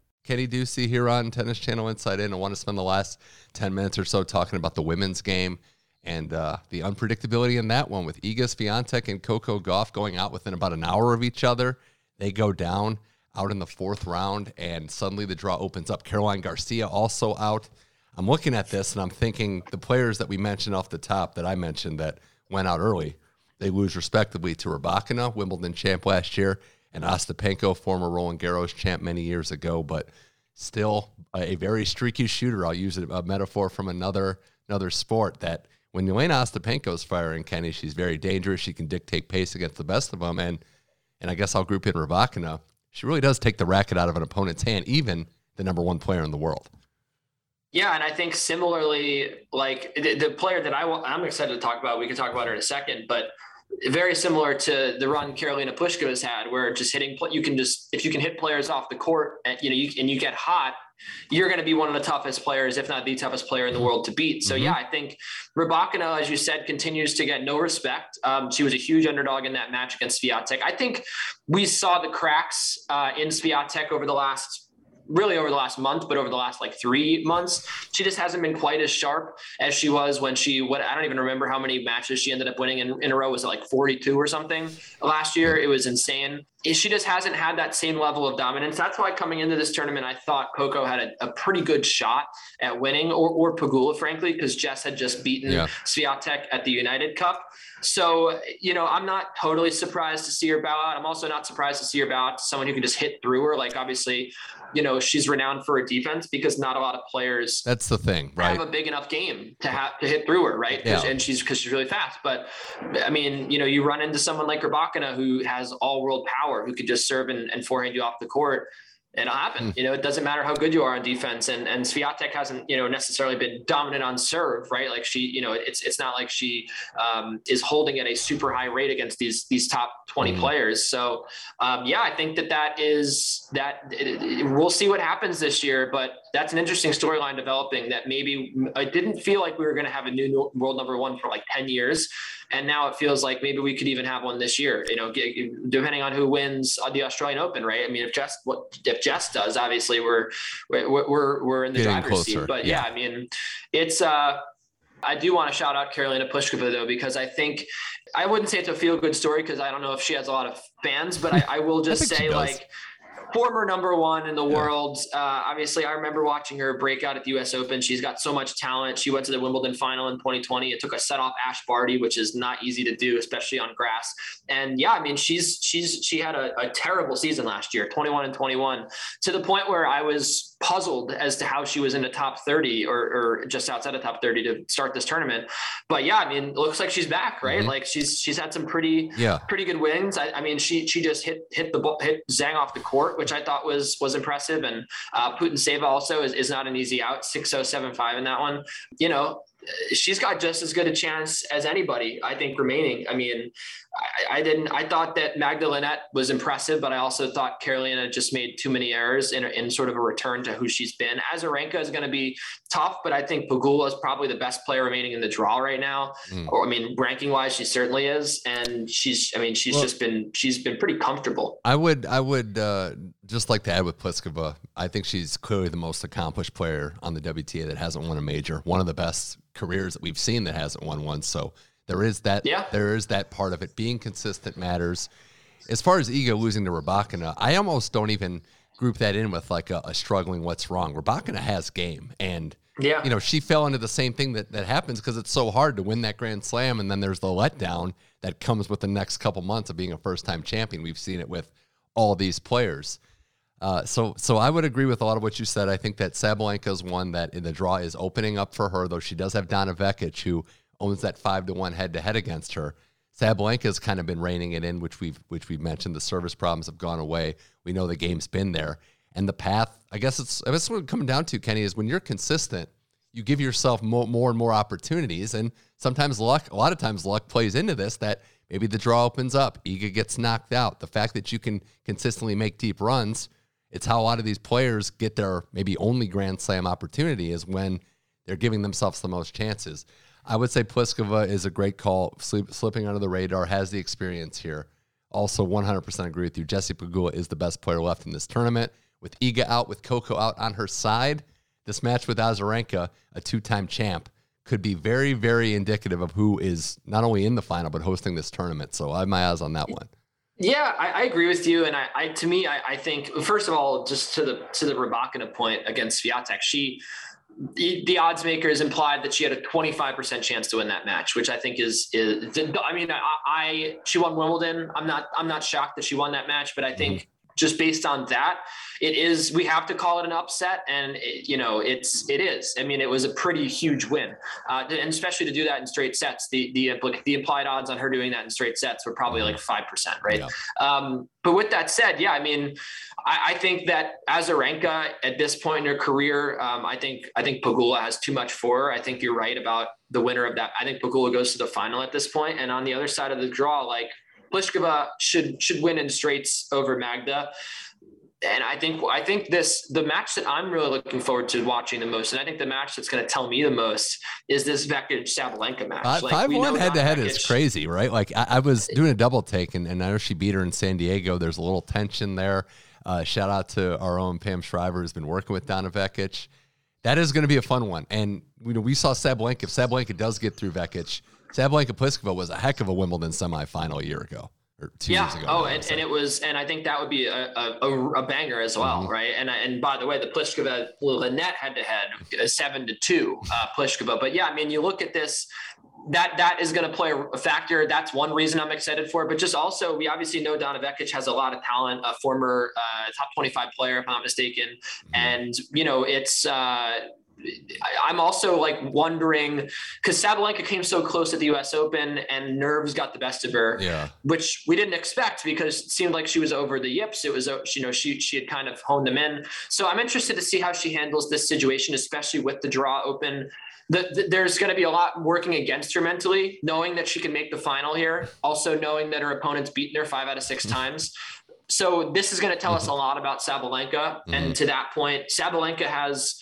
Kenny Ducey here on Tennis Channel Inside In. I want to spend the last 10 minutes or so talking about the women's game and uh, the unpredictability in that one with Iga Swiatek and Coco Gauff going out within about an hour of each other. They go down out in the fourth round, and suddenly the draw opens up. Caroline Garcia also out. I'm looking at this and I'm thinking the players that we mentioned off the top that I mentioned that went out early, they lose respectively to Rybakina, Wimbledon champ last year, and Ostapenko, former Roland Garros champ many years ago, but still a very streaky shooter. I'll use a metaphor from another another sport that when Elena Ostapenko's firing, Kenny, she's very dangerous. She can dictate pace against the best of them, and and I guess I'll group in Rybakina. She really does take the racket out of an opponent's hand, even the number one player in the world. Yeah, and I think similarly, like the, the player that I want, I'm excited to talk about. We can talk about her in a second, but very similar to the run Carolina Pushka has had, where just hitting, you can just if you can hit players off the court, and you know, you, and you get hot, you're going to be one of the toughest players, if not the toughest player in the world to beat. So yeah, I think Rybakina, as you said, continues to get no respect. Um, she was a huge underdog in that match against Swiatek. I think we saw the cracks uh, in Swiatek over the last really over the last month, but over the last like three months, she just hasn't been quite as sharp as she was when she, what I don't even remember how many matches she ended up winning in, in a row. Was it like 42 or something last year? It was insane. she just hasn't had that same level of dominance. That's why coming into this tournament, I thought Coco had a, a pretty good shot at winning, or, or Pegula, frankly, because Jess had just beaten yeah. Swiatek at the United Cup. So, you know, I'm not totally surprised to see her bow out. I'm also not surprised to see her bow out to someone who can just hit through her. Like, obviously, you know, she's renowned for her defense because not a lot of players. That's the thing, right? Have a big enough game to have to hit through her, right? Yeah. And she's because she's really fast. But I mean, you know, you run into someone like Rybakina who has all world power, who could just serve and, and forehand you off the court it'll happen. Mm. You know, it doesn't matter how good you are on defense. And and Swiatek hasn't, you know, necessarily been dominant on serve, right? Like she, you know, it's it's not like she um, is holding at a super high rate against these these top 20 mm. players. So um, yeah, I think that that is that it, it, we'll see what happens this year, but that's an interesting storyline developing that maybe I didn't feel like we were going to have a new world number one for like 10 years. And now it feels like maybe we could even have one this year, you know, depending on who wins the Australian Open, right? I mean, if Jess, what if Jess does, obviously we're, we're, we're, in the Getting driver's closer. seat, but yeah. yeah, I mean, it's, uh, I do want to shout out Carolina Pliskova though, because I think I wouldn't say it's a feel good story because I don't know if she has a lot of fans, but I, I will *laughs* just say like former number one in the yeah. world. Uh, obviously, I remember watching her break out at the U.S. Open. She's got so much talent. She went to the Wimbledon final in 2020. It took a set off Ash Barty, which is not easy to do, especially on grass. And yeah, I mean, she's she's she had a, a terrible season last year, 21 and 21, to the point where I was puzzled as to how she was in the top 30 or, or just outside of top 30 to start this tournament. But yeah, I mean, it looks like she's back, right? Mm-hmm. Like she's she's had some pretty yeah. pretty good wins. I, I, mean, she she just hit hit the ball, hit Zhang off the court, which I thought was was impressive. And uh, Putintseva also is, is not an easy out, 6075 in that one. You know, she's got just as good a chance as anybody, I think, remaining. I mean, I, I, didn't, I thought that Magda Linette was impressive, but I also thought Karolina just made too many errors in, in sort of a return to who she's been. Azarenka is going to be tough, but I think Pegula is probably the best player remaining in the draw right now. Mm. Or, I mean, ranking wise, she certainly is. And she's, I mean, she's well, just been, she's been pretty comfortable. I would, I would, uh, just like to add with Pliskova, I think she's clearly the most accomplished player on the WTA that hasn't won a major. One of the best careers that we've seen that hasn't won one. So there is that. Yeah. There is that part of it. Being consistent matters. As far as Iga losing to Rybakina, I almost don't even group that in with like a, a struggling what's wrong. Rybakina has game, and yeah, you know she fell into the same thing that that happens because it's so hard to win that Grand Slam, and then there's the letdown that comes with the next couple months of being a first time champion. We've seen it with all these players. Uh, so, so I would agree with a lot of what you said. I think that Sabalenka is one that in the draw is opening up for her, though she does have Donna Vekic, who owns that five to one head to head against her. Sabalenka has kind of been reining it in, which we've which we've mentioned. The service problems have gone away. We know the game's been there, and the path. I guess it's that's what it's coming down to, Kenny, is when you're consistent, you give yourself more, more and more opportunities, and sometimes luck. A lot of times, luck plays into this. That maybe the draw opens up, Iga gets knocked out. The fact that you can consistently make deep runs it's how a lot of these players get their maybe only Grand Slam opportunity is when they're giving themselves the most chances. I would say Pliskova is a great call, slip, slipping under the radar, has the experience here. Also, 100% agree with you. Jesse Pegula is the best player left in this tournament. With Iga out, with Coco out on her side, this match with Azarenka, a two time champ, could be very, very indicative of who is not only in the final, but hosting this tournament. So I have my eyes on that one. Yeah, I, I, agree with you, and I, I to me, I, I, think first of all, just to the to the Rybakina point against Swiatek, she the, the, odds makers implied that she had a 25% chance to win that match, which I think is is I mean, I, I she won Wimbledon. I'm not I'm not shocked that she won that match, but I think mm-hmm just based on that, it is we have to call it an upset, and it, you know it's it is. I mean, it was a pretty huge win, uh, and especially to do that in straight sets. The the the implied odds on her doing that in straight sets were probably like five percent, right? Yeah. Um, but with that said, yeah, I mean, I, I, think that Azarenka at this point in her career, um, I think I think Pegula has too much for her. I think you're right about the winner of that. I think Pegula goes to the final at this point, and on the other side of the draw, like Pliskova should should win in straights over Magda. And I think I think this the match that I'm really looking forward to watching the most, and I think the match that's going to tell me the most is this Vekic Sabalenka match. Uh, like, five one head to head is crazy, right? Like I, I, was doing a double take, and, and I know she beat her in San Diego. There's a little tension there. Uh, shout out to our own Pam Shriver, who's been working with Donna Vekic. That is going to be a fun one. And you know, we saw Sabalenka. If Sabalenka does get through Vekic, Sabalenka Pliskova was a heck of a Wimbledon semifinal a year ago, or two yeah. years ago. Oh, and, and it was, and I think that would be a, a, a- banger as well, Mhm. right? And and by the way, the Pliskova Linette head to head, seven to two, uh, Pliskova. But yeah, I mean, you look at this. That that is going to play a factor. That's one reason I'm excited for. it. But just also, we obviously know Donna Vekic has a lot of talent, a former uh, top 25 player, if I'm not mistaken. Mm-hmm. And you know, it's. Uh, I'm also like wondering because Sabalenka came so close at the U.S. Open and nerves got the best of her yeah, which we didn't expect because it seemed like she was over the yips. It was, uh, you know, she she had kind of honed them in. So I'm interested to see how she handles this situation, especially with the draw open. The, the- there's going to be a lot working against her mentally, knowing that she can make the final here. Also knowing that her opponent's beaten her five out of six mm-hmm. times. So this is going to tell us mm-hmm. a lot about Sabalenka. And mm-hmm. to that point, Sabalenka has.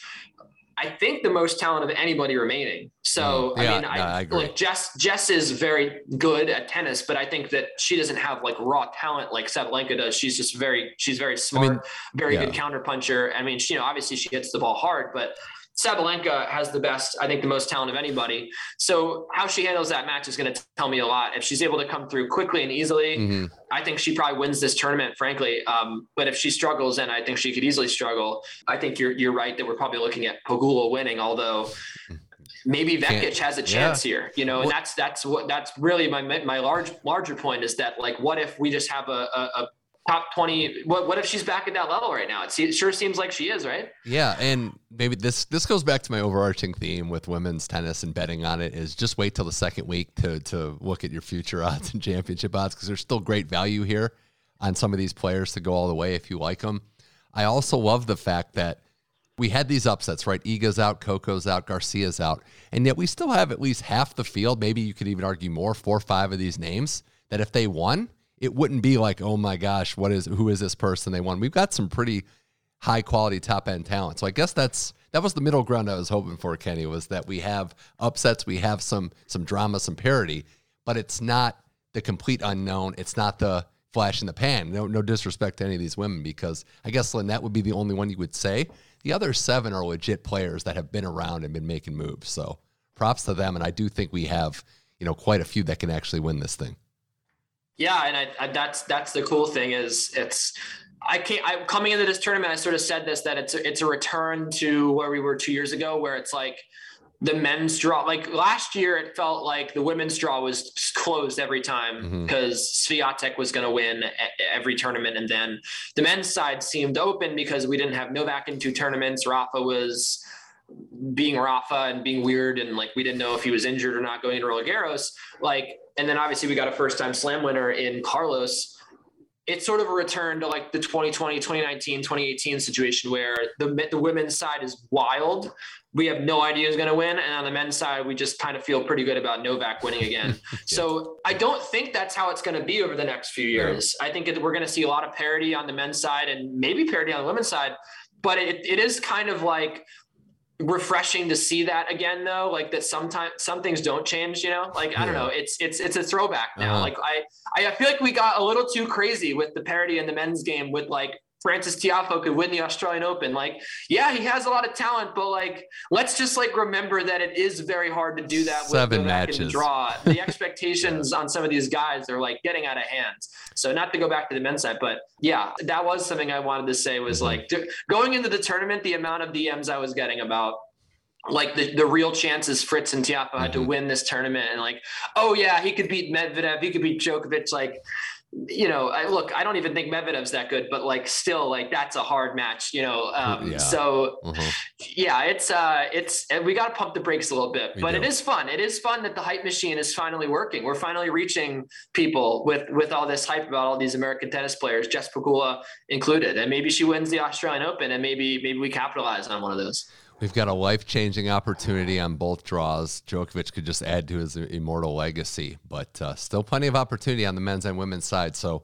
I think the most talent of anybody remaining. So Mm. Yeah, I mean, no, I, I look, Jess Jess is very good at tennis, but I think that she doesn't have like raw talent like Sabalenka does. She's just very she's very smart, mean, very yeah. good counter puncher. I mean, she, you know, obviously she hits the ball hard, but Sabalenka has the best, I think, the most talent of anybody. So how she handles that match is going to tell me a lot. If she's able to come through quickly and easily, Mhm. I think she probably wins this tournament, frankly. Um, but if she struggles, then I think she could easily struggle. I think you're you're right that we're probably looking at Pegula winning, although maybe Vekic has a chance here. You know, and that's that's what that's really my my large larger point is that like, what if we just have a, a, a top twenty? What what if she's back at that level right now? It, it sure seems like she is, right? Yeah, and maybe this this goes back to my overarching theme with women's tennis and betting on it is just wait till the second week to to look at your future *laughs* odds and championship odds because there's still great value here on some of these players to go all the way if you like them. I also love the fact that we had these upsets, right? Iga's out, Coco's out, Garcia's out, and yet we still have at least half the field. Maybe you could even argue more, four or five of these names that if they won, it wouldn't be like, oh my gosh, what is who is this person they won? We've got some pretty high quality top end talent. So I guess that's that was the middle ground I was hoping for, Kenny, was that we have upsets, we have some some drama, some parity, but it's not the complete unknown. It's not the flash in the pan. No, no disrespect to any of these women, because I guess Linette would be the only one you would say. The other seven are legit players that have been around and been making moves. So props to them, and I do think we have you know quite a few that can actually win this thing. Yeah, and I, I, that's that's the cool thing is it's I can't. I coming into this tournament, I sort of said this that it's a, it's a return to where we were two years ago, where it's like the men's draw. Like last year, it felt like the women's draw was closed every time mm-hmm. because Swiatek was going to win every tournament, and then the men's side seemed open because we didn't have Novak in two tournaments. Rafa was being Rafa and being weird, and like we didn't know if he was injured or not going into Roland Garros. Like, and then obviously we got a first time slam winner in Carlos. It's sort of a return to like the 2020, 2019, 2018 situation where the the women's side is wild. We have no idea who's going to win, and on the men's side, we just kind of feel pretty good about Novak winning again. *laughs* So I don't think that's how it's going to be over the next few years. I think we're going to see a lot of parity on the men's side and maybe parity on the women's side, but it, it is kind of like refreshing to see that again though like that sometimes some things don't change you know like i don't Yeah. know it's it's it's a throwback now Uh-huh. like i i feel like we got a little too crazy with the parody in the men's game with like Frances Tiafoe could win the Australian Open. Like, yeah, he has a lot of talent, but like, let's just like remember that it is very hard to do that with Seven matches. draw. *laughs* The expectations on some of these guys are like getting out of hand. So not to go back to the men's side, but yeah, that was something I wanted to say was Mhm. like going into the tournament, the amount of DMs I was getting about like the, the real chances Fritz and Tiafoe had to Mhm. win this tournament and like, oh yeah, he could beat Medvedev, he could beat Djokovic. Like, you know, I look, I don't even think Medvedev's that good, but like still like that's a hard match, you know? Um, Yeah. so Mhm. yeah, it's uh, it's we got to pump the brakes a little bit, We but it is fun. It is fun that the hype machine is finally working. We're finally reaching people with with all this hype about all these American tennis players, Jess Pegula included, and maybe she wins the Australian Open, and maybe maybe we capitalize on one of those. We've got a life changing opportunity on both draws. Djokovic could just add to his immortal legacy, but uh, still plenty of opportunity on the men's and women's side. So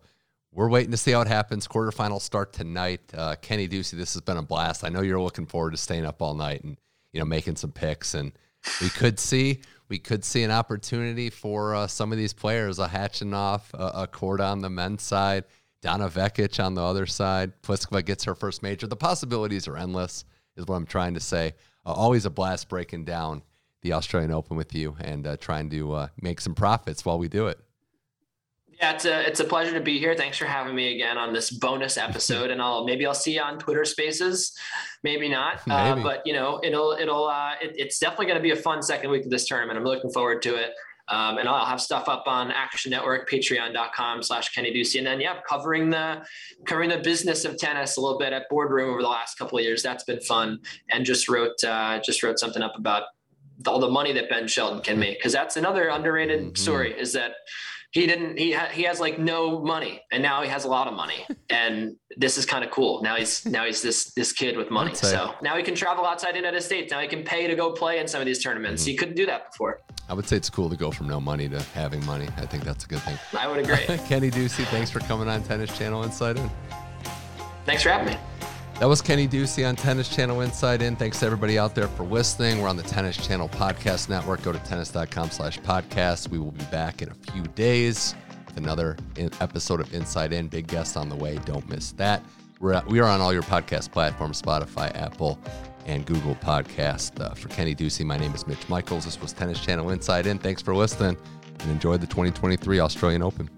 we're waiting to see how it happens. Quarterfinals start tonight. Uh, Kenny Ducey, this has been a blast. I know you're looking forward to staying up all night and you know making some picks. And we could see we could see an opportunity for uh, some of these players uh, Khachanov a, a on the men's side. Donna Vekic on the other side. Pliskova gets her first major. The possibilities are endless is what I'm trying to say. Uh, always a blast breaking down the Australian Open with you and uh, trying to uh, make some profits while we do it. Yeah, it's a it's a pleasure to be here. Thanks for having me again on this bonus *laughs* episode, and I'll maybe I'll see you on Twitter Spaces, maybe not, uh, Maybe. but you know it'll it'll uh, it, it's definitely going to be a fun second week of this tournament. I'm looking forward to it. Um, and I'll have stuff up on Action Network, patreon.com slash Kenny Ducey. And then, yeah, covering the covering the business of tennis a little bit at Boardroom over the last couple of years. That's been fun. And just wrote uh, just wrote something up about all the money that Ben Shelton can make because that's another underrated Mhm. story is that he didn't he ha- he has like no money and now he has a lot of money *laughs* and this is kind of cool. Now he's now he's this this kid with money so. Now he can travel outside the United States. Now he can pay to go play in some of these tournaments. Mm-hmm. he couldn't do that before. I would say it's cool to go from no money to having money. I think that's a good thing. I would agree. *laughs* Kenny Ducey, thanks for coming on Tennis Channel insider. Thanks for having me That was Kenny Ducey on Tennis Channel Inside In. Thanks to everybody out there for listening. We're on the Tennis Channel Podcast Network. Go to tennis.com slash podcast. We will be back in a few days with another episode of Inside In. Big guest on the way. Don't miss that. We're at, we are on all your podcast platforms, Spotify, Apple, and Google Podcast. Uh, for Kenny Ducey, my name is Mitch Michaels. This was Tennis Channel Inside In. Thanks for listening and enjoy the 2023 Australian Open.